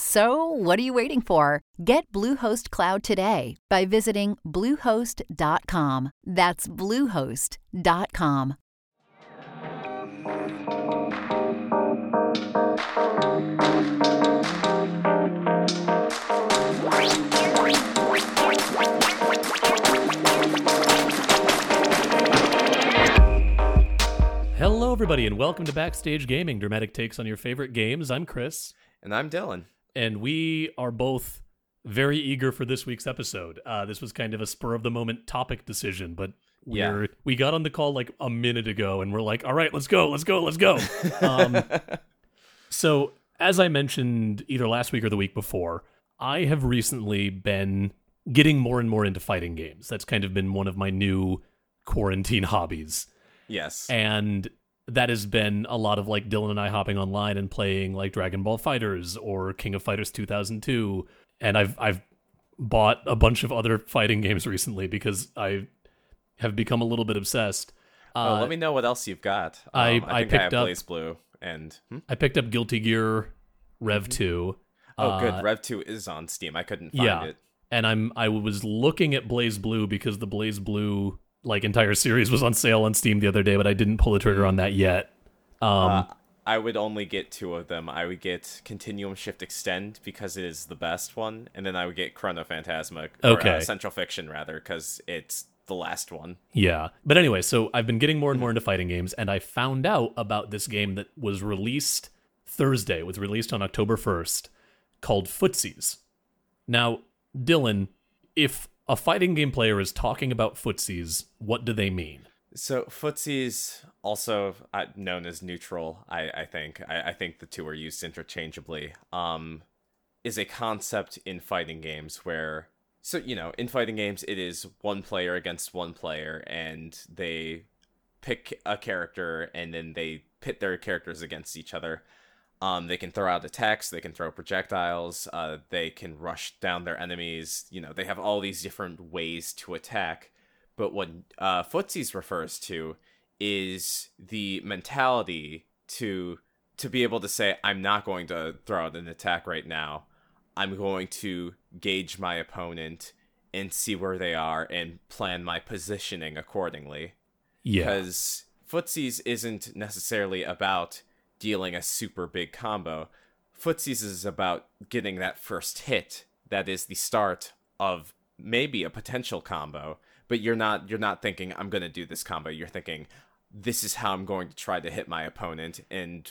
So, what are you waiting for? Get Bluehost Cloud today by visiting Bluehost.com. That's Bluehost.com. Hello, everybody, and welcome to Backstage Gaming, dramatic takes on your favorite games. I'm Chris, And I'm Dylan. And we are both very eager for this week's episode. Uh, this was kind of a spur of the moment topic decision, but we're we got on the call like a minute ago, and we're like, "All right, let's go, let's go, let's go." um, so, as I mentioned either last week or the week before, I have recently been getting more and more into fighting games. That's kind of been one of my new quarantine hobbies yes. and that has been a lot of like Dylan and I hopping online and playing like Dragon Ball FighterZ or King of Fighters 2002 and I've I've bought a bunch of other fighting games recently because I have become a little bit obsessed. oh, Uh, let me know what else you've got. I- Um, I think picked I up- BlazBlue and hmm? I picked up Guilty Gear Rev 2. oh, uh, good. Rev Two is on Steam. I couldn't find yeah. it. and I'm I was looking at BlazBlue because the BlazBlue like entire series was on sale on Steam the other day, but I didn't pull the trigger on that yet. Um, Uh, I would only get two of them. I would get Continuum Shift Extend because it is the best one, and then I would get Chrono Phantasma. Or, Okay. uh, Central Fiction rather, because it's the last one. Yeah. But anyway, so I've been getting more and more into fighting games, and I found out about this game that was released Thursday, It was released on October 1st, called Footsies. Now, Dylan, if a fighting game player is talking about footsies, what do they mean? So footsies, also uh, known as neutral, I, I think. I, I think the two are used interchangeably. Um, is a concept in fighting games where, so you know, in fighting games, it is one player against one player, and they pick a character, and then they pit their characters against each other. Um, they can throw out attacks, they can throw projectiles, uh, they can rush down their enemies. You know, they have all these different ways to attack. But what uh, footsies refers to is the mentality to to be able to say, I'm not going to throw out an attack right now. I'm going to gauge my opponent and see where they are and plan my positioning accordingly Yeah. because footsies isn't necessarily about dealing a super big combo. Footsies is about getting that first hit that is the start of maybe a potential combo, but you're not you're not thinking I'm going to do this combo. You're thinking this is how I'm going to try to hit my opponent and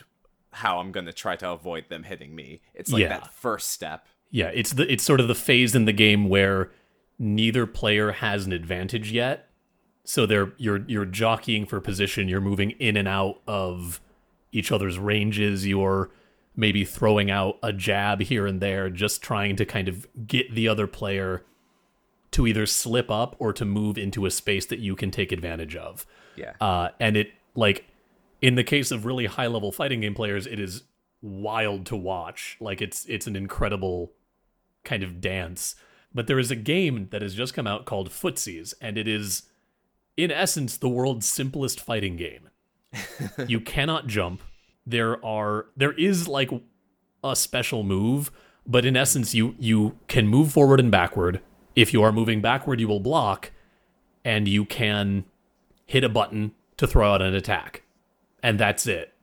how I'm going to try to avoid them hitting me. It's like Yeah. that first step. Yeah, it's the it's sort of the phase in the game where neither player has an advantage yet. So they're you're you're jockeying for position, you're moving in and out of each other's ranges, you're maybe throwing out a jab here and there, just trying to kind of get the other player to either slip up or to move into a space that you can take advantage of. Yeah. Uh, and it like in the case of really high level fighting game players, it is wild to watch. Like it's it's an incredible kind of dance. But there is a game that has just come out called Footsies, and it is in essence the world's simplest fighting game. you cannot jump. There are there is like a special move, but in essence you you can move forward and backward. If you are moving backward, you will block and you can hit a button to throw out an attack. And that's it.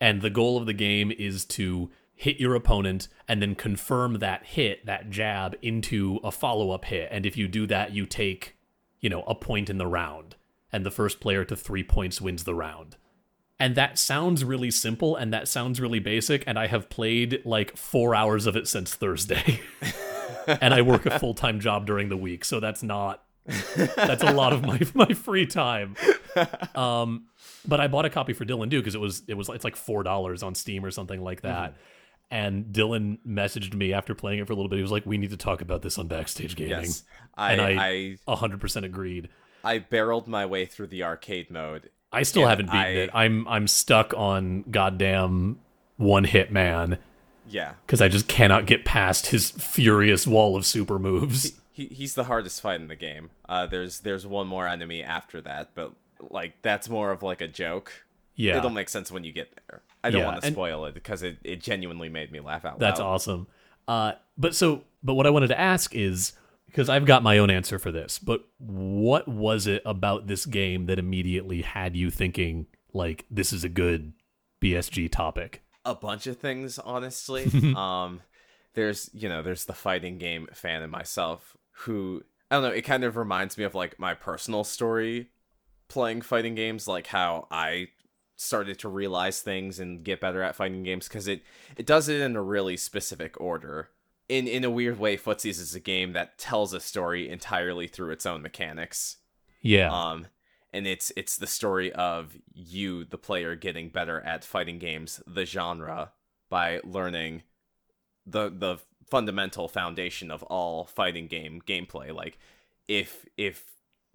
And the goal of the game is to hit your opponent and then confirm that hit, that jab, into a follow up hit. And if you do that, you take, you know, a point in the round. And the first player to three points wins the round. And that sounds really simple and that sounds really basic. And I have played like four hours of it since Thursday. and I work a full time job during the week. So that's not, that's a lot of my, my free time. Um, but I bought a copy for Dylan too because it was, it was, it's like $4 on Steam or something like that. Mm-hmm. And Dylan messaged me after playing it for a little bit. He was like, "We need to talk about this on Backstage Gaming." Yes, I, and I, I 100% agreed. I barreled my way through the arcade mode. I still haven't beaten I, it. I'm I'm stuck on goddamn one hit man. Yeah, because I just cannot get past his furious wall of super moves. He, he, he's the hardest fight in the game. Uh, there's there's one more enemy after that, but like that's more of like a joke. Yeah, it'll make sense when you get there. I don't yeah, want to spoil it because it, it genuinely made me laugh out loud. That's awesome. Uh, but so, but what I wanted to ask is because I've got my own answer for this, but what was it about this game that immediately had you thinking like this is a good BSG topic? A bunch of things, honestly. um, there's you know there's the fighting game fan in myself who I don't know. It kind of reminds me of like my personal story playing fighting games, like how I started to realize things and get better at fighting games because it it does it in a really specific order. In in a weird way, Footsies is a game that tells a story entirely through its own mechanics. Yeah. Um and it's it's the story of you the player getting better at fighting games the genre by learning the the fundamental foundation of all fighting game gameplay like if if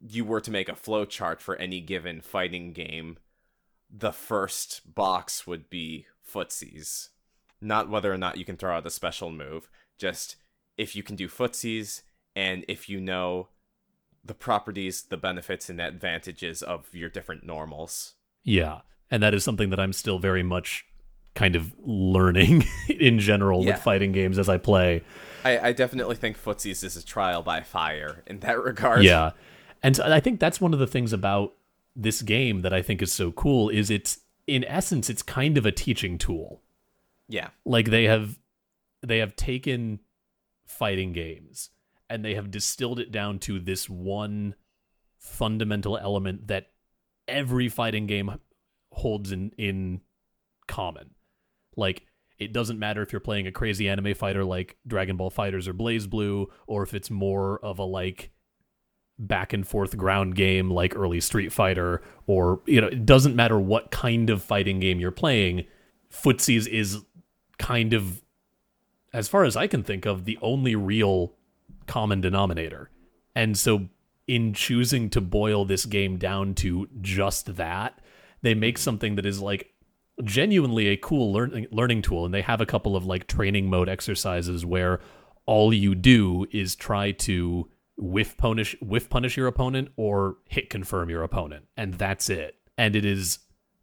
you were to make a flow chart for any given fighting game the first box would be footsies. Not whether or not you can throw out a special move, just if you can do footsies and if you know the properties, the benefits, and advantages of your different normals. Yeah. And that is something that I'm still very much kind of learning in general yeah. with fighting games as I play. I, I definitely think footsies is a trial by fire in that regard. Yeah. And I think that's one of the things about this game that I think is so cool is it's in essence it's kind of a teaching tool. Yeah. Like they have they have taken fighting games and they have distilled it down to this one fundamental element that every fighting game holds in in common. Like it doesn't matter if you're playing a crazy anime fighter like Dragon Ball FighterZ or BlazBlue, or if it's more of a like back and forth ground game like early Street Fighter, or, you know, it doesn't matter what kind of fighting game you're playing, Footsies is kind of, as far as I can think of, the only real common denominator. And so, in choosing to boil this game down to just that, they make something that is like genuinely a cool learning learning tool. And they have a couple of like training mode exercises where all you do is try to whiff punish whiff punish your opponent or hit confirm your opponent. And that's it. And it is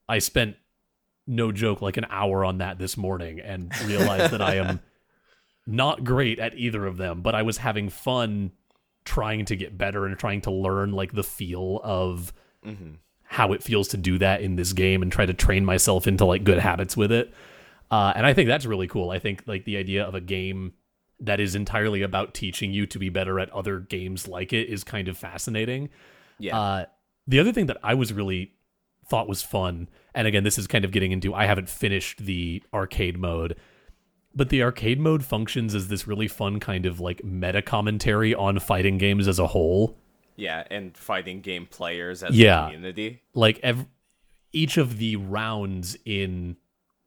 i spent no joke like an hour on that this morning and realized that i am not great at either of them but i was having fun trying to get better and trying to learn like the feel of mm-hmm. how it feels to do that in this game and try to train myself into like good habits with it uh, and i think that's really cool i think like the idea of a game that is entirely about teaching you to be better at other games like it is kind of fascinating. Yeah. Uh, the other thing that I was really thought was fun, and again, this is kind of getting into I haven't finished the arcade mode, but the arcade mode functions as this really fun kind of like meta commentary on fighting games as a whole. Yeah, and fighting game players as yeah. a community. Like ev- each of the rounds in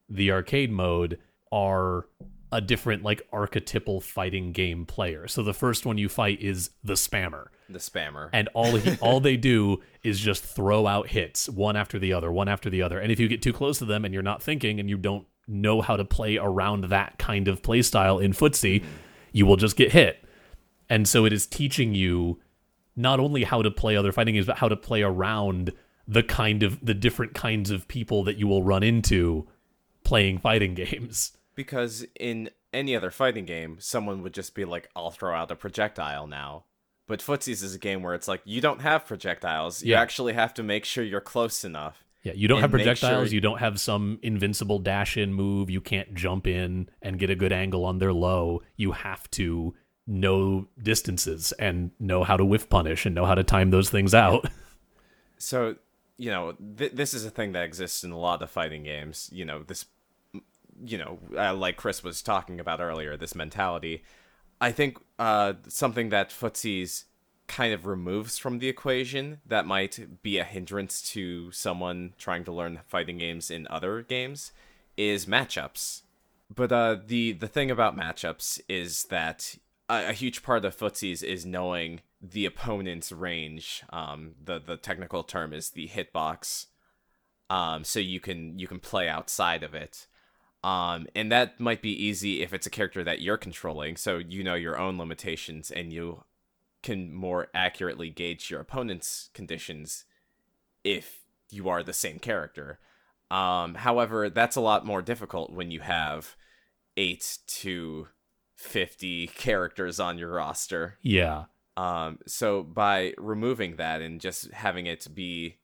the arcade mode are a different like archetypal fighting game player. So the first one you fight is the spammer. The spammer. And all he, all they do is just throw out hits one after the other, one after the other. And if you get too close to them and you're not thinking and you don't know how to play around that kind of play style in footsie, you will just get hit. And so it is teaching you not only how to play other fighting games but how to play around the kind of the different kinds of people that you will run into playing fighting games because in any other fighting game, someone would just be like, "I'll throw out a projectile now." But Footsies is a game where it's like you don't have projectiles. You yeah. actually have to make sure you're close enough. Yeah, you don't have projectiles. Sure... You don't have some invincible dash in move. You can't jump in and get a good angle on their low. You have to know distances and know how to whiff punish and know how to time those things out. So you know, th- this is a thing that exists in a lot of fighting games. You know, this, you know, uh, like Chris was talking about earlier, this mentality. I think uh, something that footsies kind of removes from the equation that might be a hindrance to someone trying to learn fighting games in other games is matchups. But uh, the the thing about matchups is that a, a huge part of footsies is knowing the opponent's range. Um, the the technical term is the hitbox. Um, so you can you can play outside of it. Um, and that might be easy if it's a character that you're controlling, so you know your own limitations and you can more accurately gauge your opponent's conditions if you are the same character. Um, however, that's a lot more difficult when you have eight to fifty characters on your roster. Yeah. Um, so by removing that and just having it be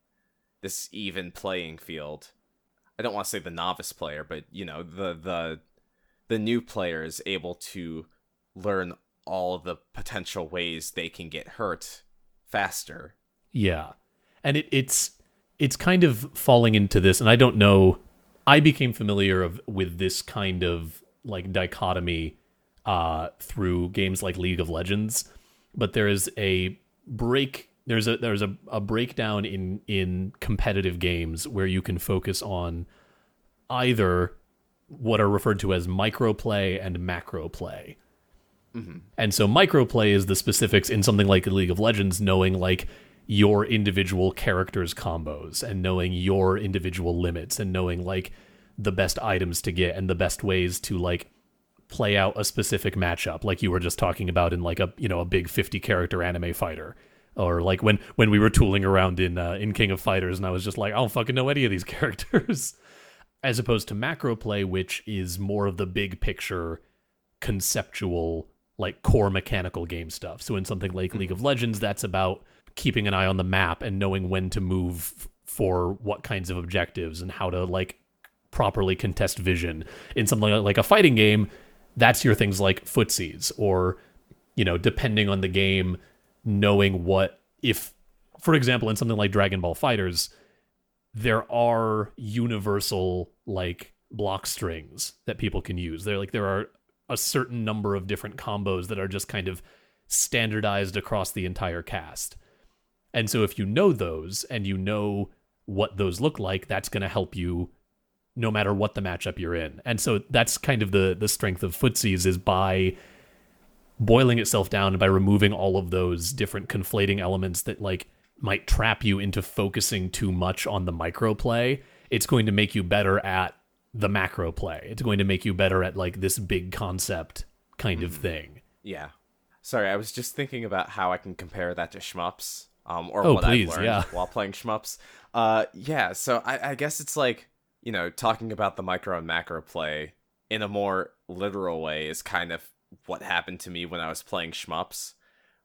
this even playing field, I don't want to say the novice player, but you know the the the new player is able to learn all the potential ways they can get hurt faster. Yeah. And it, it's it's kind of falling into this and I don't know I became familiar of with this kind of like dichotomy uh through games like League of Legends, but there is a break there's a there's a, a breakdown in in competitive games where you can focus on either what are referred to as micro play and macro play. And so microplay is the specifics in something like League of Legends, knowing like your individual characters' combos and knowing your individual limits and knowing like the best items to get and the best ways to like play out a specific matchup, like you were just talking about in like a you know a big fifty character anime fighter. Or like when when we were tooling around in uh, in King of Fighters, and I was just like, I don't fucking know any of these characters, as opposed to macro play, which is more of the big picture, conceptual like core mechanical game stuff. So in something like League of mm-hmm. Legends, that's about keeping an eye on the map and knowing when to move for what kinds of objectives and how to like properly contest vision. In something like a fighting game, that's your things like footsies or you know, depending on the game, knowing what if for example, in something like Dragon Ball FighterZ, there are universal like block strings that people can use. They're like there are a certain number of different combos that are just kind of standardized across the entire cast. And so if you know those and you know what those look like, that's going to help you no matter what the matchup you're in. And so that's kind of the the strength of footsies is by boiling itself down and by removing all of those different conflating elements that like might trap you into focusing too much on the micro play, it's going to make you better at the macro play. It's going to make you better at like this big concept kind of thing. Yeah. Sorry, I was just thinking about how I can compare that to shmups, um, or Oh, what please, I've learned yeah. while playing shmups. Uh, yeah. So I, I guess it's like you know talking about the micro and macro play in a more literal way is kind of what happened to me when I was playing shmups,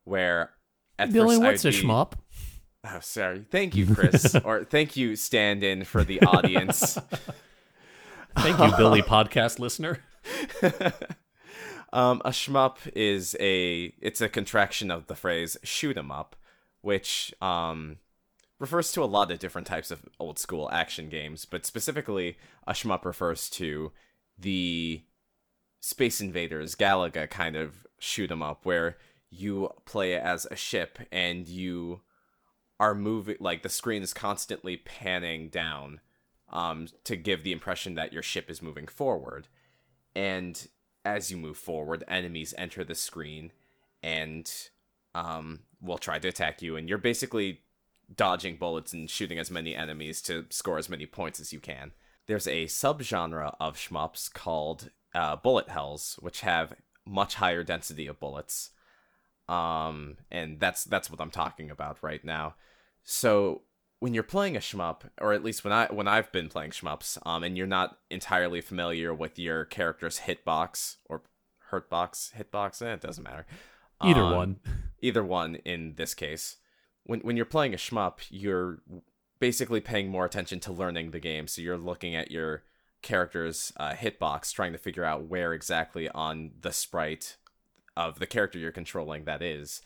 where at Billy, first what's I'd a be- shmup? Oh, sorry. Thank you, Chris, or thank you, stand in for the audience. Thank you, Billy, podcast listener. Um, a shmup is a it's a contraction of the phrase "shoot 'em up," which um refers to a lot of different types of old school action games, but specifically, a shmup refers to the Space Invaders Galaga kind of shoot 'em up, where you play as a ship and you are moving like the screen is constantly panning down um, to give the impression that your ship is moving forward. And as you move forward, enemies enter the screen and um, will try to attack you. And you're basically dodging bullets and shooting as many enemies to score as many points as you can. There's a subgenre of shmups called uh, bullet hells, which have much higher density of bullets. Um, and that's that's what I'm talking about right now. So when you're playing a shmup, or at least when I when I've been playing shmups, um, and you're not entirely familiar with your character's hitbox or hurtbox, hitbox, eh, it doesn't matter. Either Um, one. either one in this case. When when you're playing a shmup, you're basically paying more attention to learning the game. So you're looking at your character's uh, hitbox, trying to figure out where exactly on the sprite of the character you're controlling that is.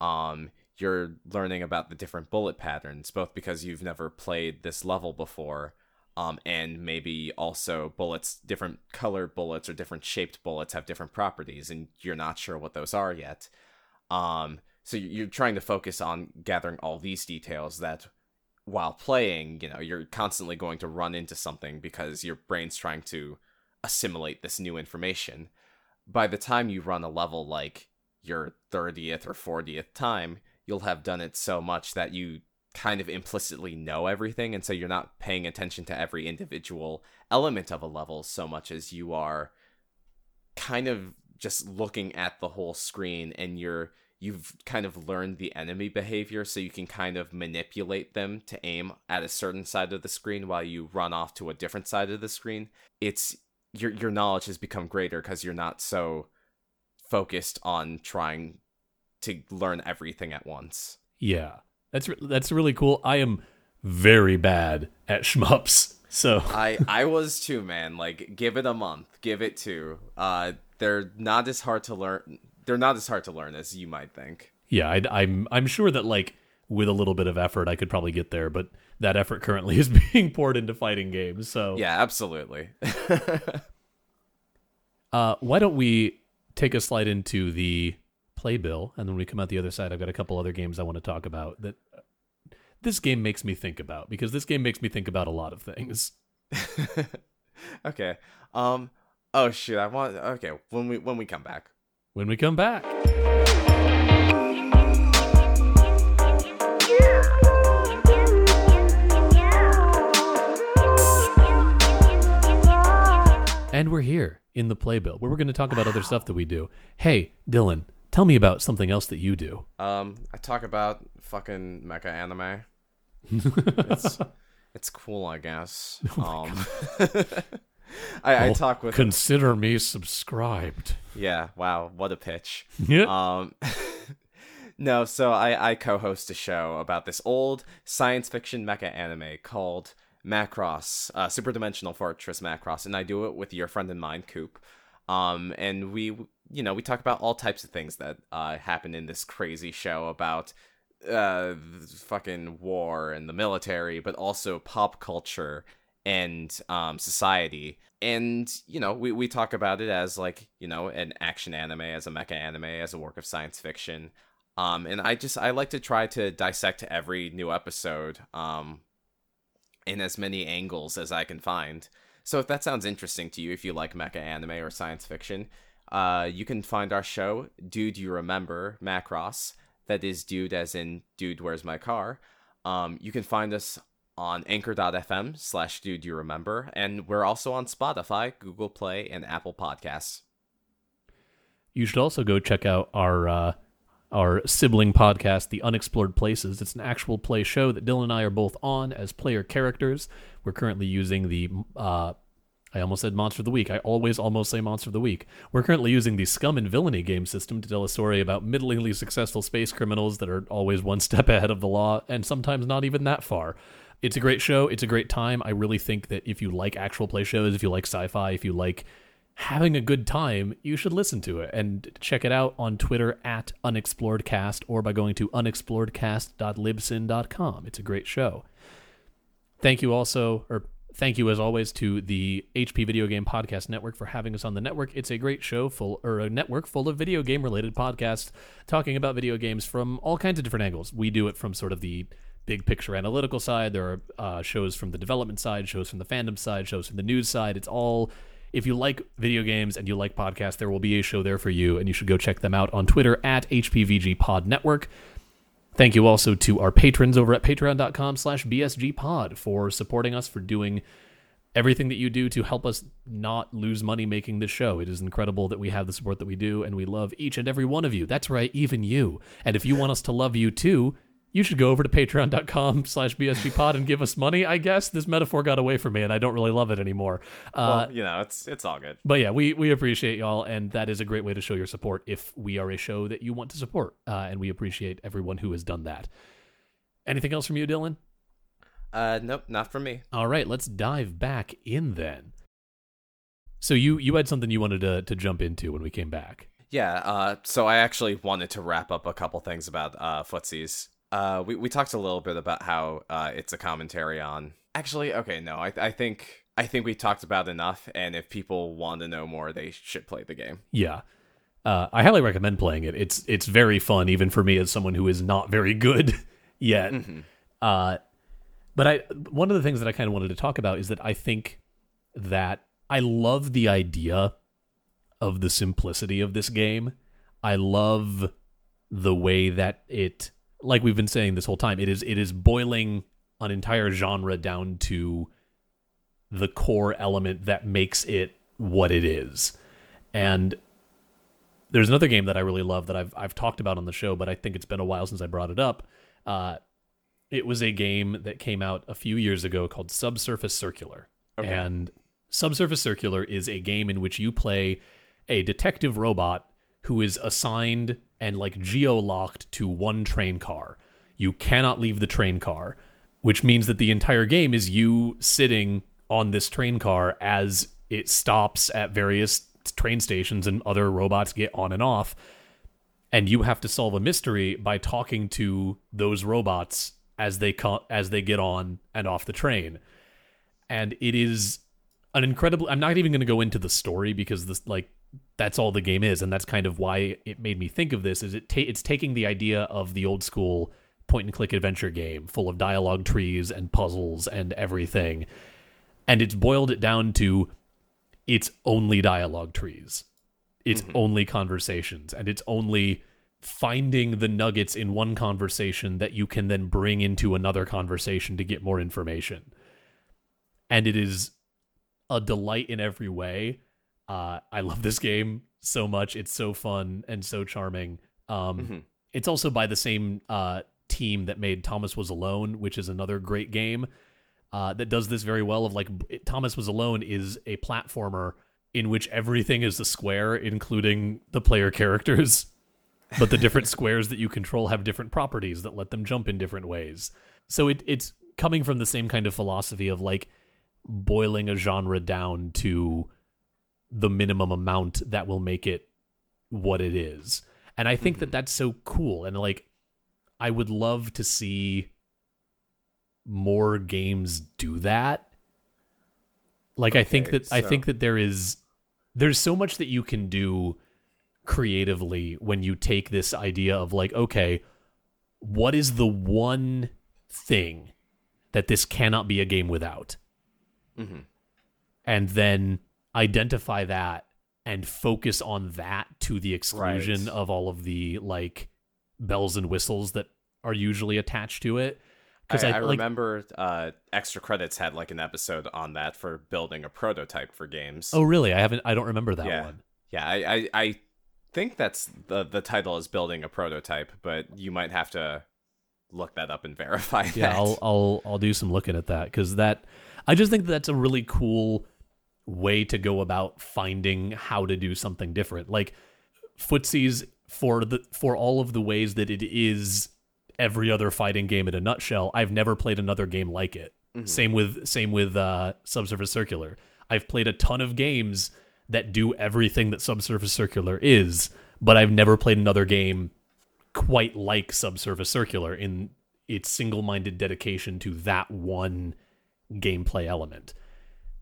Um, you're learning about the different bullet patterns, both because you've never played this level before, um, and maybe also bullets, different colored bullets or different shaped bullets have different properties, and you're not sure what those are yet. Um, so you're trying to focus on gathering all these details that while playing, you know, you're constantly going to run into something because your brain's trying to assimilate this new information. By the time you run a level like your 30th or 40th time, you'll have done it so much that you kind of implicitly know everything and so you're not paying attention to every individual element of a level so much as you are kind of just looking at the whole screen and you're you've kind of learned the enemy behavior so you can kind of manipulate them to aim at a certain side of the screen while you run off to a different side of the screen. It's your your knowledge has become greater because you're not so focused on trying to learn everything at once Yeah, that's re- that's really cool. I am very bad at shmups, so I I was too, man. Like, give it a month, give it two. Uh, they're not as hard to learn. They're not as hard to learn as you might think. yeah, I, I'm I'm sure that like with a little bit of effort, I could probably get there, but that effort currently is being poured into fighting games. So Yeah, absolutely. Uh, why don't we take a slide into the playbill, and then when we come out the other side, I've got a couple other games I want to talk about that uh, this game makes me think about because this game makes me think about a lot of things. okay. Um. Oh shoot. I want. Okay. When we when we come back. When we come back, and we're here in the playbill where we're going to talk about other stuff that we do. Hey, Dylan, tell me about something else that you do. Um. I talk about fucking mecha anime. it's it's cool, I guess. um. I, I talk with Consider me subscribed. yeah. Wow. What a pitch. Yeah. Um, no, so I, I co-host a show about this old science fiction mecha anime called Macross, uh, Super Dimensional Fortress Macross, and I do it with your friend and mine, Coop. Um, and we, you know, we talk about all types of things that uh, happen in this crazy show about uh, fucking war and the military, but also pop culture and um, society. And, you know, we, we talk about it as like, you know, an action anime, as a mecha anime, as a work of science fiction. Um, and I just, I like to try to dissect every new episode um, in as many angles as I can find. So if that sounds interesting to you, if you like mecha anime or science fiction, uh, you can find our show, Dude You Remember, Macross. That is Dude as in Dude Where's My Car. Um, you can find us on anchor.fm slash dude you remember and we're also on spotify google play and apple podcasts You should also go check out our uh, our sibling podcast, The Unexplored Places. It's an actual play show that Dylan and I are both on as player characters. We're currently using the uh, I almost said Monster of the Week. I always almost say Monster of the Week. We're currently using the Scum and Villainy game system to tell a story about middlingly successful space criminals that are always one step ahead of the law and sometimes not even that far. It's a great show. It's a great time. I really think that if you like actual play shows, if you like sci fi, if you like having a good time, you should listen to it and check it out on Twitter at unexploredcast or by going to unexploredcast.libsyn.com. It's a great show. Thank you also, or thank you as always to the HP Video Game Podcast Network for having us on the network. It's a great show full, or a network full of video game related podcasts talking about video games from all kinds of different angles. We do it from sort of the big picture analytical side. There are uh, shows from the development side, shows from the fandom side, shows from the news side. It's all if you like video games and you like podcasts, there will be a show there for you, and you should go check them out on Twitter at HPVG Pod Network. Thank you also to our patrons over at patreon.com slash bsgpod for supporting us, for doing everything that you do to help us not lose money making this show. It is incredible that we have the support that we do, and we love each and every one of you. That's right, even you. And if you want us to love you too, you should go over to patreon.com slash bsgpod and give us money, I guess. This metaphor got away from me, and I don't really love it anymore. Uh, well you know it's it's all good but yeah, we, we appreciate y'all, and that is a great way to show your support if we are a show that you want to support. Uh, and we appreciate everyone who has done that. Anything else from you, Dylan? uh nope not from me All right, let's dive back in then. So you you had something you wanted to to jump into when we came back. Yeah, uh, so I actually wanted to wrap up a couple things about uh, footsies. Uh, we we talked a little bit about how uh, it's a commentary on. Actually, okay, no, I I think I think we talked about enough, and if people want to know more, they should play the game. Yeah. Uh, I highly recommend playing it. It's it's very fun, even for me as someone who is not very good yet. Mm-hmm. Uh, but I one of the things that I kind of wanted to talk about is that I think that I love the idea of the simplicity of this game. I love the way that it, like we've been saying this whole time, it is it is boiling an entire genre down to the core element that makes it what it is. And there's another game that I really love that I've I've talked about on the show, but I think it's been a while since I brought it up. Uh, it was a game that came out a few years ago called Subsurface Circular, Okay. and Subsurface Circular is a game in which you play a detective robot who is assigned and like geo locked to one train car. You cannot leave the train car, which means that the entire game is you sitting on this train car as it stops at various train stations and other robots get on and off. And you have to solve a mystery by talking to those robots as they co- as they get on and off the train. And it is an incredible I'm not even going to go into the story because this like that's all the game is and that's kind of why it made me think of this is it ta- it's taking the idea of the old school point and click adventure game full of dialogue trees and puzzles and everything and it's boiled it down to it's only dialogue trees it's mm-hmm. only conversations and it's only finding the nuggets in one conversation that you can then bring into another conversation to get more information and it is a delight in every way. Uh, I love this game so much. It's so fun and so charming. Um, Mhm. It's also by the same uh, team that made Thomas Was Alone, which is another great game uh, that does this very well. Of like Thomas Was Alone is a platformer in which everything is a square, including the player characters. But the different squares that you control have different properties that let them jump in different ways. So it, it's coming from the same kind of philosophy of like boiling a genre down to the minimum amount that will make it what it is. And I think that that's so cool. And like, I would love to see more games do that. Like, I think Okay, that I think that there is there's so much that you can do creatively when you take this idea of like, okay, what is the one thing that this cannot be a game without? Mhm. and then identify that and focus on that to the exclusion Right. of all of the like bells and whistles that are usually attached to it. I, I, like, remember uh, extra credits had like an episode on that for building a prototype for games. Oh, really? I haven't. I don't remember that Yeah. one. Yeah, I, I, I think that's the the title is building a prototype, but you might have to look that up and verify that. Yeah, I'll I'll I'll do some looking at that because that I just think that's a really cool way to go about finding how to do something different. Like footsies for the for all of the ways that it is every other fighting game in a nutshell. I've never played another game like it. Same with same with uh, Subsurface Circular. I've played a ton of games that do everything that Subsurface Circular is, but I've never played another game quite like Subsurface Circular in its single-minded dedication to that one gameplay element.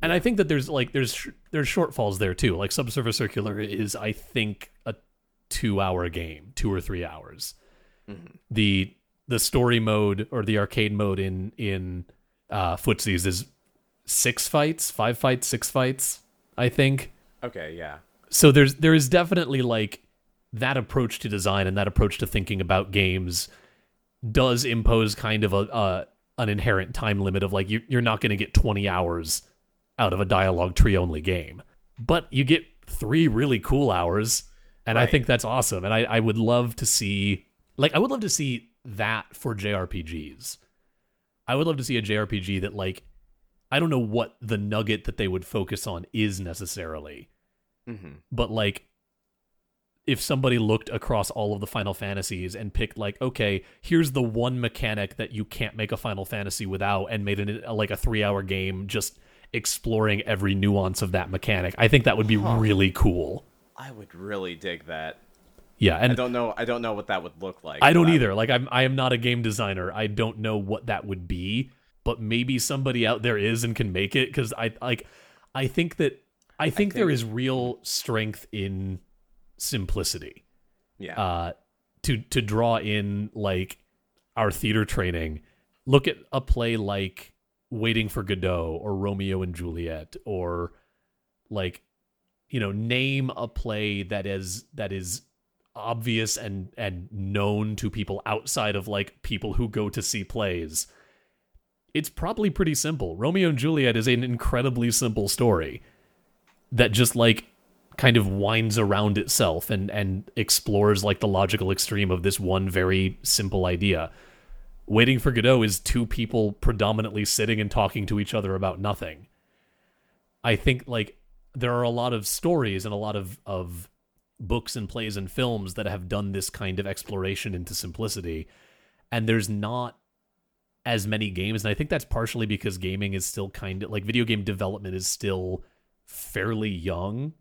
And I think that there's like there's there's shortfalls there too. Like Subsurface Circular is I think a 2-hour game, 2 or 3 hours. The the story mode or the arcade mode in in uh Footsies is 6 fights, 5 fights, 6 fights, I think Okay, yeah. so there's there is definitely like that approach to design and that approach to thinking about games does impose kind of a, a an inherent time limit of like you, you're not going to get 20 hours out of a dialogue tree only game. But you get three really cool hours and i think that's awesome. And I, I would love to see like i would love to see that for jrpgs i would love to see a jrpg that like i don't know what the nugget that they would focus on is necessarily hmm but like if somebody looked across all of the final fantasies and picked like okay here's the one mechanic that you can't make a final fantasy without and made it like a 3 hour game just exploring every nuance of that mechanic i think that would be really cool I would really dig that. Yeah, and I don't know. I don't know what that would look like. I don't either. Like I'm I am not a game designer. I don't know what that would be, but maybe somebody out there is and can make it cuz I like I think that I think, there think- is real strength in simplicity. Yeah. Uh to to draw in like our theater training. Look at a play like Waiting for Godot or Romeo and Juliet or like you know name a play that is that is obvious and and known to people outside of like people who go to see plays. It's probably pretty simple. Romeo and juliet is an incredibly simple story that just like kind of winds around itself and and explores like the logical extreme of this one very simple idea waiting for godot is two people predominantly sitting and talking to each other about nothing. I think like there are a lot of stories and a lot of of books and plays and films that have done this kind of exploration into simplicity and there's not as many games and I think that's partially because gaming is still kind of like video game development is still fairly young.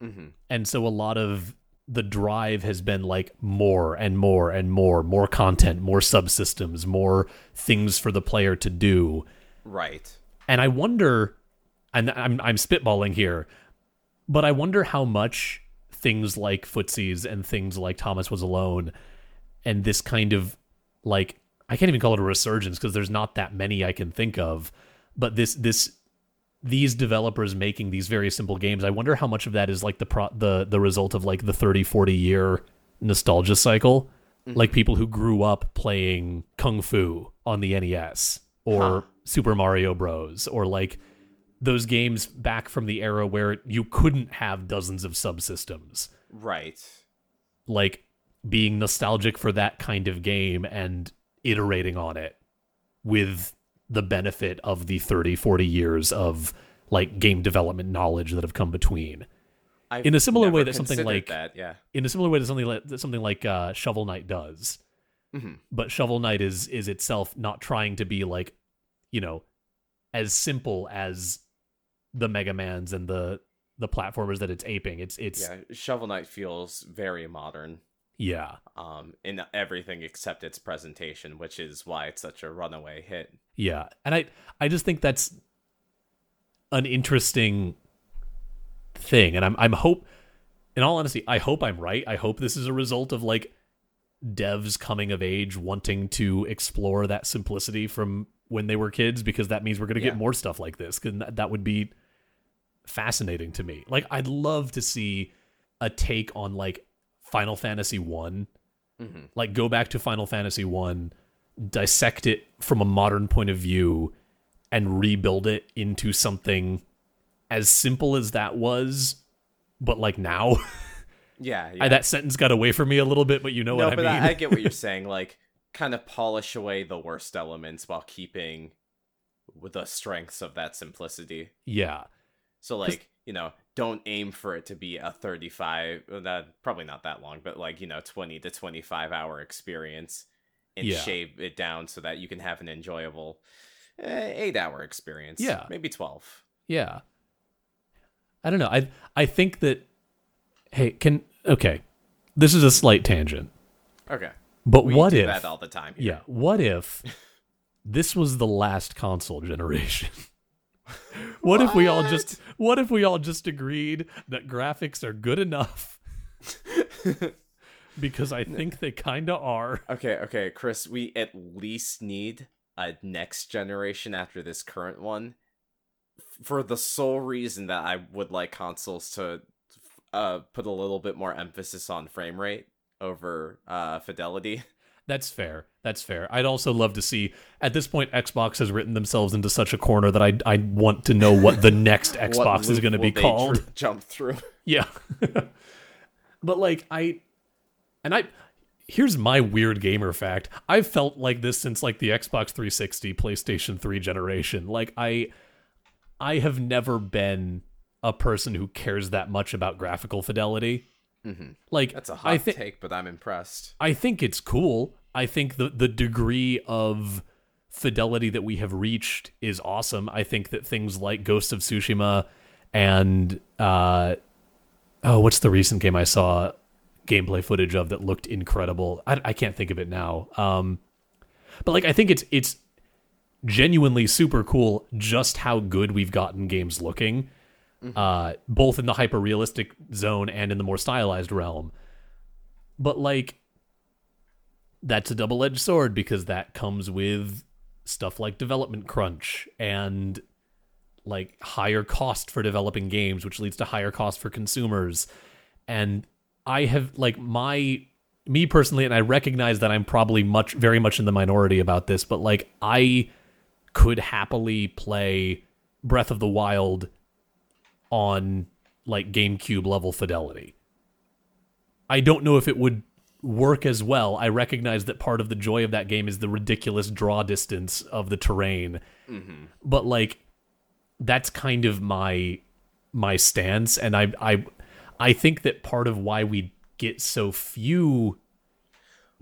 Hmm and so a lot of the drive has been like more and more and more more content more subsystems more things for the player to do Right. and I wonder, and I'm I'm spitballing here, but I wonder how much things like footsies and things like Thomas was alone, and this kind of like I can't even call it a resurgence because there's not that many I can think of, but this this these developers making these very simple games, I wonder how much of that is like the pro- the the result of like the 30 40 year nostalgia cycle. Mm-hmm. Like people who grew up playing Kung Fu on the NES or Huh. Super Mario Bros. or like those games back from the era where you couldn't have dozens of subsystems. Right. Like being nostalgic for that kind of game and iterating on it with the benefit of the 30, 40 years of like game development knowledge that have come between. I've In a similar way that something like- that. Yeah. In a similar way to something like that something like uh, Shovel Knight does. Mhm. But Shovel Knight is is itself not trying to be like, you know, as simple as the Mega Mans and the the platformers that it's aping. It's it's Yeah. Shovel Knight feels very modern. Yeah. Um, in everything except its presentation, which is why it's such a runaway hit. Yeah. And I I just think that's an interesting thing. And I'm I'm hope in all honesty, I hope I'm right. I hope this is a result of like devs coming of age wanting to explore that simplicity from when they were kids because that means we're going to Yeah. get more stuff like this cuz that would be fascinating to me. Like I'd love to see a take on like Final Fantasy 1 Mhm. like go back to Final Fantasy 1 dissect it from a modern point of view and rebuild it into something as simple as that was but like now Yeah. I- that sentence got away from me a little bit but you know no, what I mean I, I get what you're saying. Like, kind of polish away the worst elements while keeping the strengths of that simplicity. yeah So, like, you know, don't aim for it to be a 35, that probably not that long, but like, you know, 20 to 25 hour experience and Yeah. shave it down so that you can have an enjoyable eh, eight hour experience. Yeah. Maybe 12. yeah I don't know I I think that hey can okay this is a slight tangent Okay. but We what do if that all the time. here. Yeah. What if this was the last console generation? what, if we all just what if we all just agreed that graphics are good enough? because I think they kind of are. Okay, okay, Chris, we at least need a next generation after this current one for the sole reason that I would like consoles to uh put a little bit more emphasis on frame rate over uh fidelity. That's fair. That's fair. I'd also love to see at this point Xbox has written themselves into such a corner that I I want to know what the next Xbox is going to be called. dr- jump through. Yeah. but like I and I here's my weird gamer fact. I've felt like this since like the Xbox 360, PlayStation 3 generation. Like I I have never been a person who cares that much about graphical fidelity. Mhm. Like That's a hot I think take, but I'm impressed. I think it's cool. I think the the degree of fidelity that we have reached is awesome. I think that things like Ghost of Tsushima and uh oh, what's the recent game I saw gameplay footage of that looked incredible? I, I can't think of it now. Um, but like I think it's it's genuinely super cool just how good we've gotten games looking, uh, both in the hyper realistic zone and in the more stylized realm. But like that's a double edged sword because that comes with stuff like development crunch and like higher cost for developing games, which leads to higher cost for consumers. And I have like my me personally, and I recognize that I'm probably much very much in the minority about this, but like I could happily play Breath of the Wild on like GameCube level fidelity. I don't know if it would work as well. I recognize that part of the joy of that game is the ridiculous draw distance of the terrain. Mm-hmm. But like that's kind of my my stance and I I I think that part of why we get so few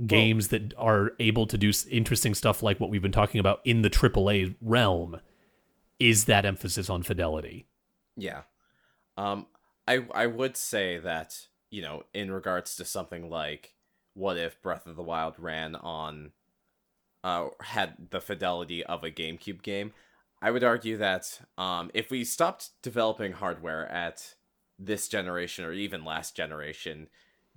games that are able to do interesting stuff like what we've been talking about in the AAA realm is that emphasis on fidelity. Yeah. Um I I would say that, you know, in regards to something like what if Breath of the Wild ran on uh had the fidelity of a GameCube game, I would argue that um if we stopped developing hardware at this generation or even last generation,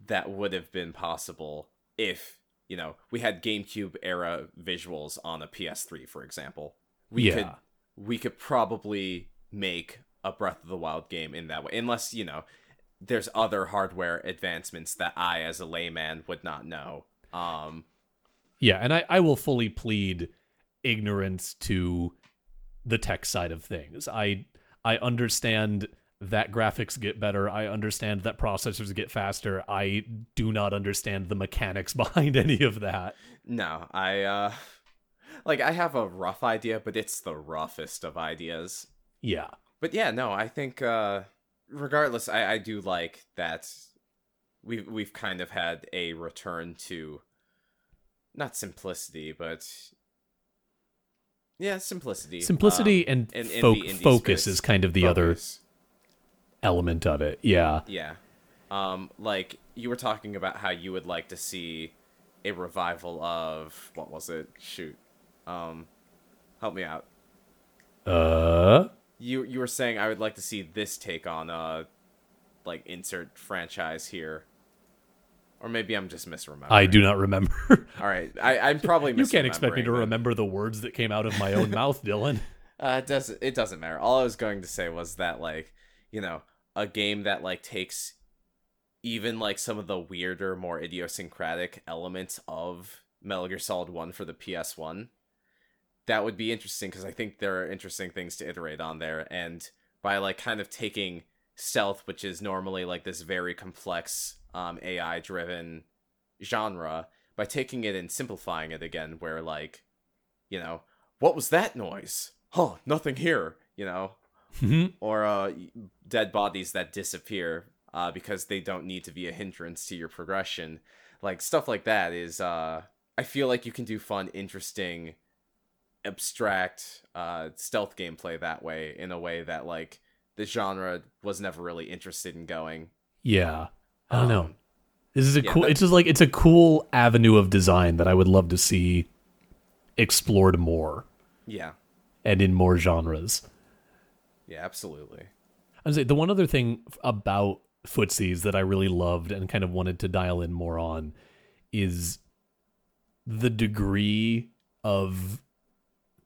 that would have been possible if, you know, we had GameCube era visuals on a PS3, for example. We Yeah. could we could probably make a Breath of the Wild game in that way, unless you know there's other hardware advancements that I, as a layman, would not know. Um, Yeah, and I, I will fully plead ignorance to the tech side of things. I I understand that graphics get better. I understand that processors get faster. I do not understand the mechanics behind any of that. no, I uh, like I have a rough idea, but it's the roughest of ideas. Yeah. But yeah, no, I think uh, regardless, I, I do like that we've we've kind of had a return to not simplicity, but yeah, simplicity. Simplicity um, and, in fo- focus space. is kind of the other element of it. Yeah. Yeah. Um, like you were talking about how you would like to see a revival of what was it? Shoot. Um, help me out. Uh You you were saying I would like to see this take on uh like insert franchise here. Or maybe I'm just misremembering. I do not remember. All right, I, I'm probably. you can't expect me to but- remember the words that came out of my own mouth, Dylan. Uh, it doesn't. It doesn't matter. All I was going to say was that, like, you know, a game that like takes even like some of the weirder, more idiosyncratic elements of Metal Gear Solid One for the PS One. That would be interesting because I think there are interesting things to iterate on there, and by like kind of taking stealth, which is normally like this very complex um, AI driven genre, by taking it and simplifying it again, where like, you know, what was that noise? Huh, nothing here, you know, Mhm. or uh, dead bodies that disappear uh, because they don't need to be a hindrance to your progression. Like stuff like that is, uh, I feel like you can do fun, interesting, abstract uh, stealth gameplay that way in a way that like the genre was never really interested in going. Yeah. I don't know. Um, This is a yeah, cool. It's just like it's a cool avenue of design that I would love to see explored more Yeah, and in more genres. yeah, absolutely. I would say the one other thing about footsies that I really loved and kind of wanted to dial in more on is the degree of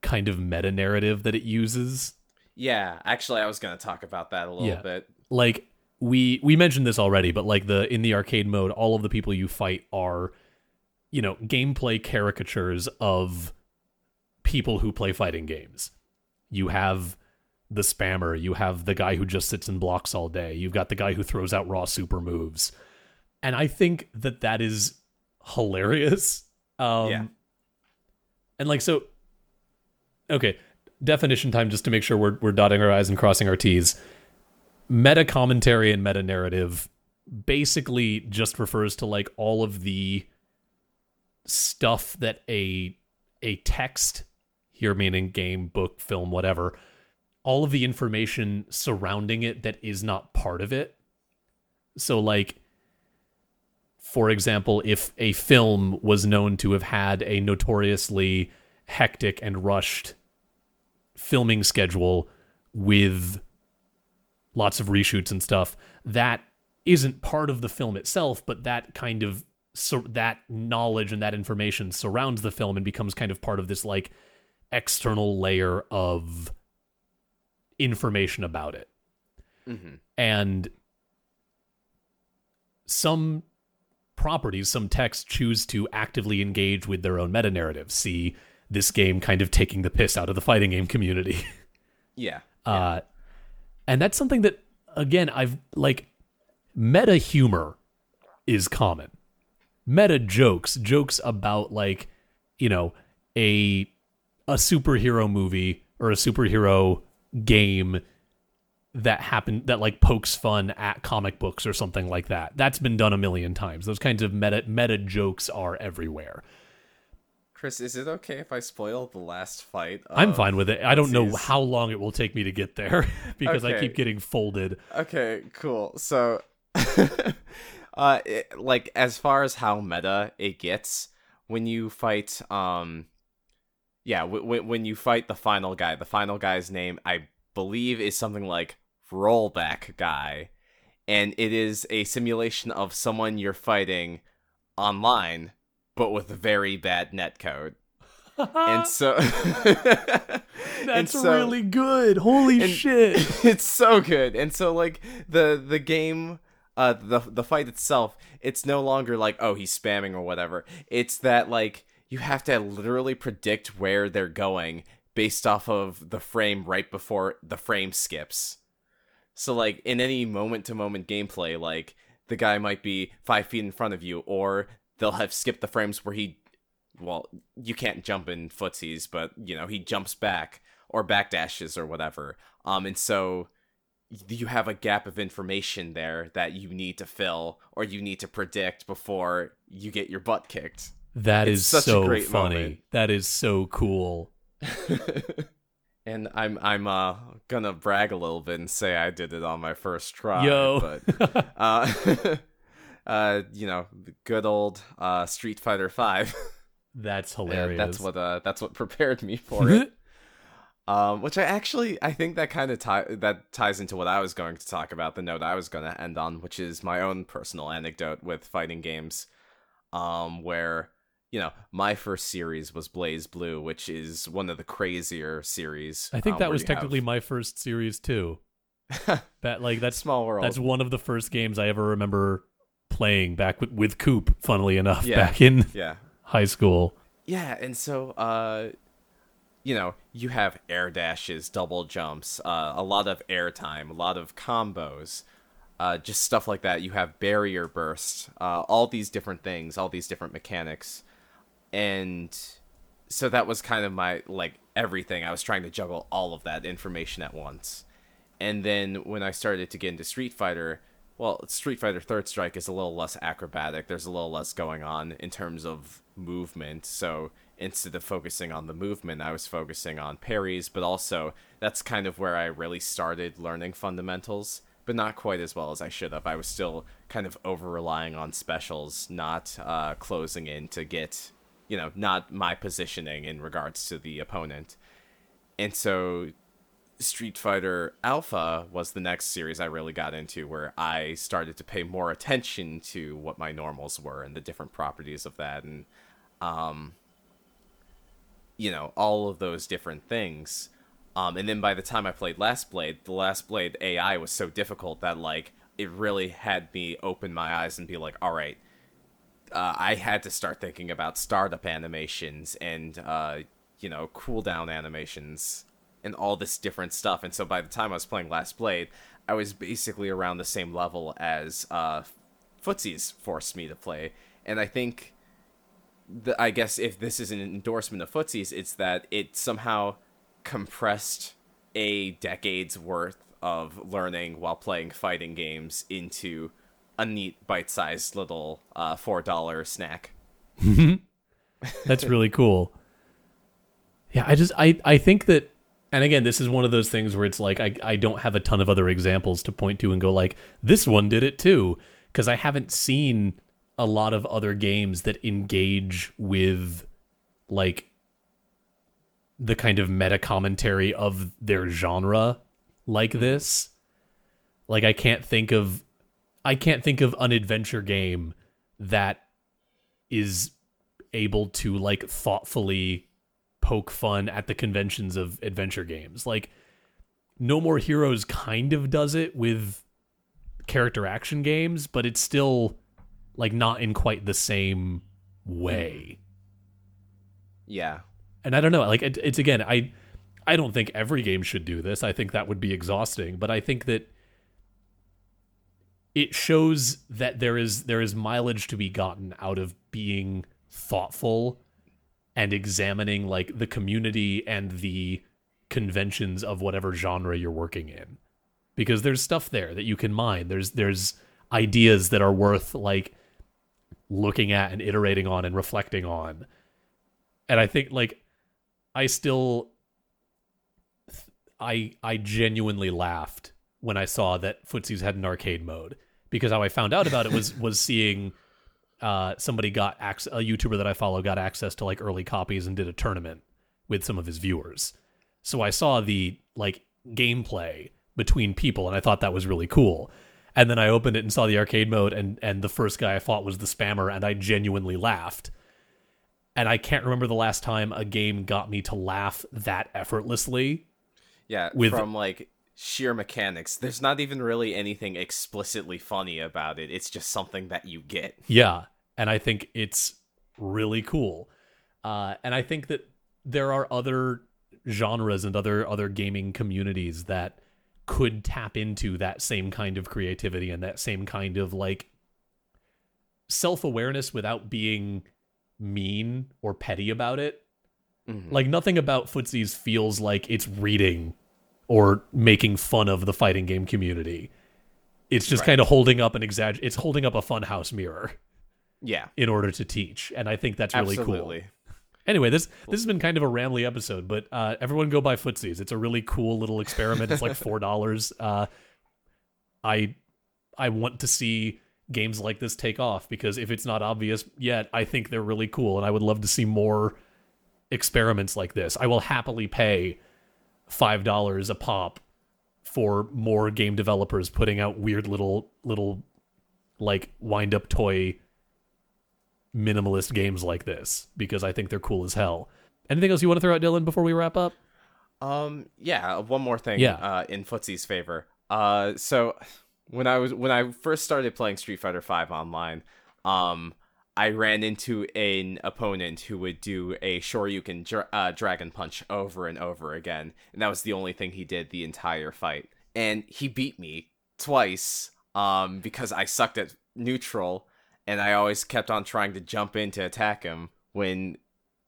kind of meta narrative that it uses. Yeah, actually, I was gonna talk about that a little Yeah. bit. like we we mentioned this already but like the in the arcade mode all of the people you fight are you know gameplay caricatures of people who play fighting games you have the spammer you have the guy who just sits and blocks all day you've got the guy who throws out raw super moves and i think that that is hilarious um Yeah. and like so okay definition time just to make sure we're, we're dotting our i's and crossing our t's. Meta commentary and meta narrative basically just refers to like all of the stuff that a a text here meaning game book film whatever all of the information surrounding it that is not part of it. So like for example, if a film was known to have had a notoriously hectic and rushed filming schedule with lots of reshoots and stuff, that isn't part of the film itself, but that kind of so that knowledge and that information surrounds the film and becomes kind of part of this like external layer of information about it. Mm-hmm. And some properties, some texts choose to actively engage with their own meta narrative. See this game kind of taking the piss out of the fighting game community. Yeah. Uh, and that's something that, again, I've like meta humor is common. Meta jokes, jokes about like, you know, a a superhero movie or a superhero game that happened that like pokes fun at comic books or something like that. That's been done a million times. Those kinds of meta meta jokes are everywhere. Chris, is it okay if I spoil the last fight? I'm fine with it. I don't know how long it will take me to get there because I keep getting folded. Okay, cool. So, uh, it, like as far as how meta it gets, when you fight, um, yeah, w- w- when you fight the final guy, the final guy's name I believe is something like Rollback Guy, and it is a simulation of someone you're fighting online, but with very bad netcode. And so, and That's so- really good. Holy shit. it's so good and so like the the game uh the the fight itself it's no longer like oh he's spamming or whatever it's that like you have to literally predict where they're going based off of the frame right before the frame skips so like in any moment to moment gameplay like the guy might be five feet in front of you or they'll have skipped the frames where he well you can't jump in footsies but you know he jumps back or backdashes or whatever um and so you have a gap of information there that you need to fill or you need to predict before you get your butt kicked That It's is such a so great funny. moment. That is so cool. and i'm i'm uh gonna brag a little bit and say i did it on my first try Yo. but uh uh you know good old uh street fighter 5 That's hilarious. that's what uh that's what prepared me for it Um, which I actually I think that kind of tie that ties into what I was going to talk about, the note I was going to end on, which is my own personal anecdote with fighting games, um, where you know my first series was BlazBlue, which is one of the crazier series. I think um, that was you have- technically my first series too. That like that's Small World. that's one of the first games I ever remember playing back with, with Coop, funnily enough, Yeah. back in yeah, high school. Yeah, and so uh you know, you have air dashes, double jumps, uh, a lot of air time, a lot of combos, uh, just stuff like that. You have barrier burst, uh, all these different things, all these different mechanics. And so that was kind of my like everything. I was trying to juggle all of that information at once. And then when I started to get into Street Fighter, well, Street Fighter Third Strike is a little less acrobatic. There's a little less going on in terms of movement. So instead of focusing on the movement, I was focusing on parries, but also that's kind of where I really started learning fundamentals, but not quite as well as I should have. I was still kind of over relying on specials, not uh, closing in to get, you know, not my positioning in regards to the opponent. And so Street Fighter Alpha was the next series I really got into where I started to pay more attention to what my normals were and the different properties of that and um you know, all of those different things. Um and then by the time I played Last Blade, the Last Blade AI was so difficult that like it really had me open my eyes and be like, all right, uh, I had to start thinking about startup animations and uh, you know cooldown animations and all this different stuff. And so by the time I was playing Last Blade, I was basically around the same level as uh, Footsies forced me to play. And I think, the, I guess if this is an endorsement of Footsies, it's that it somehow compressed a decade's worth of learning while playing fighting games into a neat bite-sized little uh, four dollar snack. That's really cool. Yeah, I just I I think that And again, this is one of those things where it's like I, I don't have a ton of other examples to point to and go like this one did it too because I haven't seen a lot of other games that engage with like the kind of meta commentary of their genre like hmm. this. Like I can't think of I can't think of an adventure game that is able to like thoughtfully poke fun at the conventions of adventure games. Like No More Heroes kind of does it with character action games, but it's still like not in quite the same way. Yeah. And I don't know, like it, it's again, I I don't think every game should do this. I think that would be exhausting, but I think that it shows that there is there is mileage to be gotten out of being thoughtful and examining like the community and the conventions of whatever genre you're working in. Because there's stuff there that you can mine. There's there's ideas that are worth like looking at and iterating on and reflecting on. And i think like i still i i genuinely laughed when i saw that footsies had an arcade mode. Because how i found out about it was was seeing uh, somebody got access, a YouTuber that I follow got access to like early copies and did a tournament with some of his viewers. So I saw the like gameplay between people and I thought that was really cool. And then I opened it and saw the arcade mode and and the first guy I fought was the spammer and I genuinely laughed. And I can't remember the last time a game got me to laugh that effortlessly. Yeah, With- from like sheer mechanics. There's not even really anything explicitly funny about it. It's just something that you get. Yeah, and I think it's really cool. Uh, and I think that there are other genres and other other gaming communities that could tap into that same kind of creativity and that same kind of like self-awareness without being mean or petty about it. Mhm. Like nothing about footsies feels like it's reading or making fun of the fighting game community. It's just Right. kind of holding up an exagger it's holding up a funhouse mirror Yeah, in order to teach, and I think that's really absolutely. cool. Anyway, this this has been kind of a rambly episode, but uh, everyone go buy footsies. It's a really cool little experiment. It's like four dollars. Uh, I I want to see games like this take off because if it's not obvious yet, I think they're really cool, and I would love to see more experiments like this. I will happily pay five dollars a pop for more game developers putting out weird little little like wind up toy minimalist games like this because I think they're cool as hell. Anything else you want to throw out, Dylan, before we wrap up? Um, yeah, one more thing. Yeah. Uh, in Footsie's favor. Uh, so when I was when I first started playing Street Fighter Five online, um, I ran into an opponent who would do a Shoryuken dra- uh, Dragon Punch over and over again, and that was the only thing he did the entire fight. And he beat me twice, um, because I sucked at neutral, and I always kept on trying to jump in to attack him when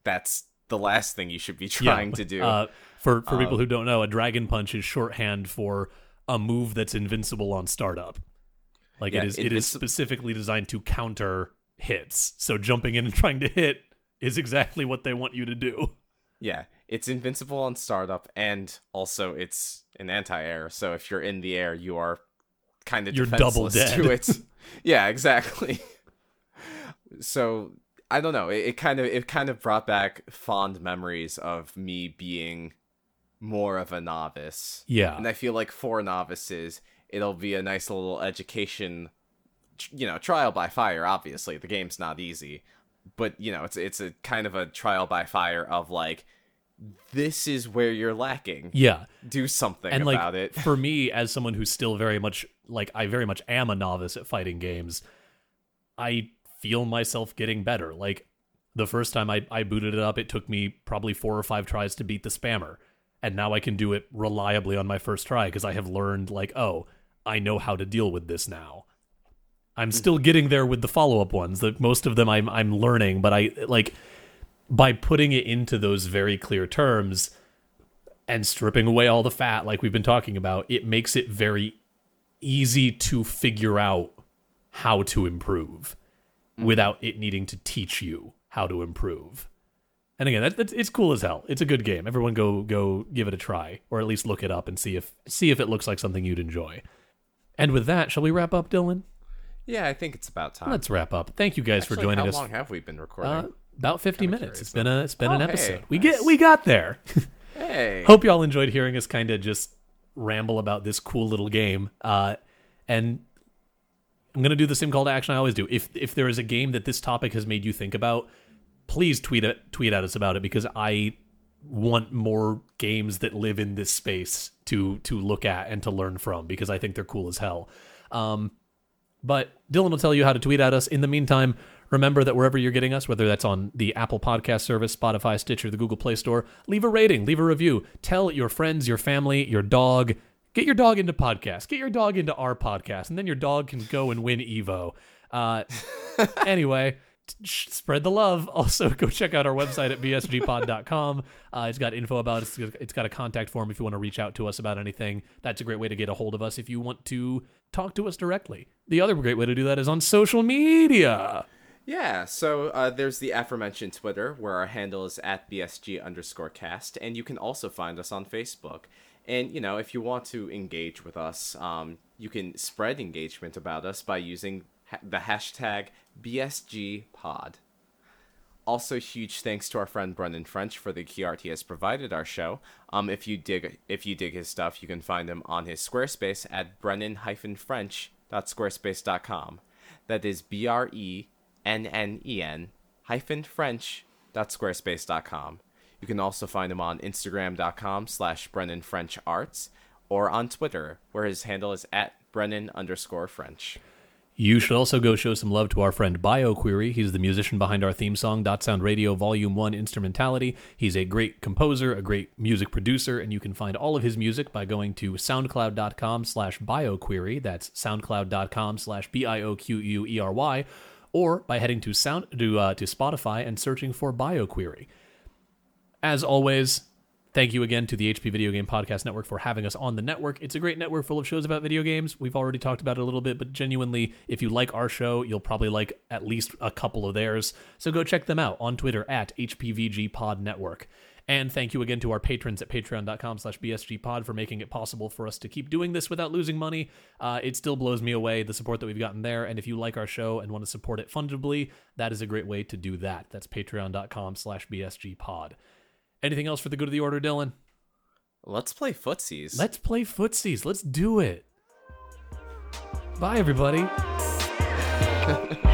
that's the last thing you should be trying to do. Uh, for for people Um, who don't know, a dragon punch is shorthand for a move that's invincible on startup. Like Yeah, it is it is specifically designed to counter hits. So jumping in and trying to hit is exactly what they want you to do. Yeah, it's invincible on startup, and also it's an anti-air. So if you're in the air, you are kind of You're double dead. to it. yeah, exactly. so I don't know. It, it kind of it kind of brought back fond memories of me being more of a novice. Yeah. And I feel like for novices, it'll be a nice little education, you know, trial by fire. Obviously, the game's not easy, but you know, it's it's a kind of a trial by fire of like, this is where you're lacking. Yeah. Do something and like about it. for me as someone who's still very much like I very much am a novice at fighting games, I feel myself getting better. Like the first time I, I booted it up, it took me probably four or five tries to beat the spammer. And now I can do it reliably on my first try because I have learned like, oh, I know how to deal with this now. I'm still getting there with the follow-up ones. That most of them I'm I'm learning, but I like by putting it into those very clear terms, and stripping away all the fat like we've been talking about, it makes it very easy to figure out how to improve mm. without it needing to teach you how to improve. And again, that, that's it's cool as hell. It's a good game. Everyone go go give it a try, or at least look it up and see if see if it looks like something you'd enjoy. And with that, shall we wrap up, Dylan? Yeah, I think it's about time. Let's wrap up. Thank you guys Actually, for joining how us. How long have we been recording? Uh, about 50 Kinda minutes. curious, It's been a it's been Oh, an hey, episode. we nice. get we got there. hey. Hope y'all enjoyed hearing us kind of just ramble about this cool little game. Uh, and I'm gonna do the same call to action I always do. If if there is a game that this topic has made you think about, please tweet it tweet at us about it because I want more games that live in this space to to look at and to learn from because I think they're cool as hell. Um, but Dylan will tell you how to tweet at us. In the meantime, remember that wherever you're getting us, whether that's on the Apple Podcast service, Spotify, Stitcher, the Google Play Store, leave a rating, leave a review. Tell your friends, your family, your dog. Get your dog into podcasts. Get your dog into our podcast, and then your dog can go and win Evo. Uh, anyway, t- sh- spread the love. Also, go check out our website at bsgpod.com. Uh, it's got info about us. It's got a contact form if you want to reach out to us about anything. That's a great way to get a hold of us if you want to talk to us directly. The other great way to do that is on social media. Yeah, so uh, there's the aforementioned Twitter, where our handle is at BSG underscore cast, and you can also find us on Facebook. And, you know, if you want to engage with us, um, you can spread engagement about us by using ha- the hashtag BSGPod. Also, huge thanks to our friend Brennen French for the key art he has provided our show. Um, if you dig if you dig his stuff, you can find him on his Squarespace at brennen-french.squarespace.com. That is B R E N N E N hyphen French.squarespace.com. You can also find him on Instagram.com slash Brennen French Arts or on Twitter, where his handle is at Brennen underscore French. You should also go show some love to our friend BioQuery. He's the musician behind our theme song, Dot Sound Radio Volume 1 Instrumentality. He's a great composer, a great music producer, and you can find all of his music by going to soundcloud.com slash bioquery. That's soundcloud.com slash B-I-O-Q-U-E-R-Y, or by heading to sound to, uh, to Spotify and searching for BioQuery. As always, thank you again to the HP Video Game Podcast Network for having us on the network. It's a great network full of shows about video games. We've already talked about it a little bit, but genuinely, if you like our show, you'll probably like at least a couple of theirs. So go check them out on Twitter at HPVG Pod Network. And thank you again to our patrons at patreon.com slash bsgpod for making it possible for us to keep doing this without losing money. Uh, it still blows me away, the support that we've gotten there. And if you like our show and want to support it fundably, that is a great way to do that. That's patreon.com slash bsgpod. Anything else for the good of the order, Dylan? Let's play footsies. Let's play footsies. Let's do it. Bye, everybody.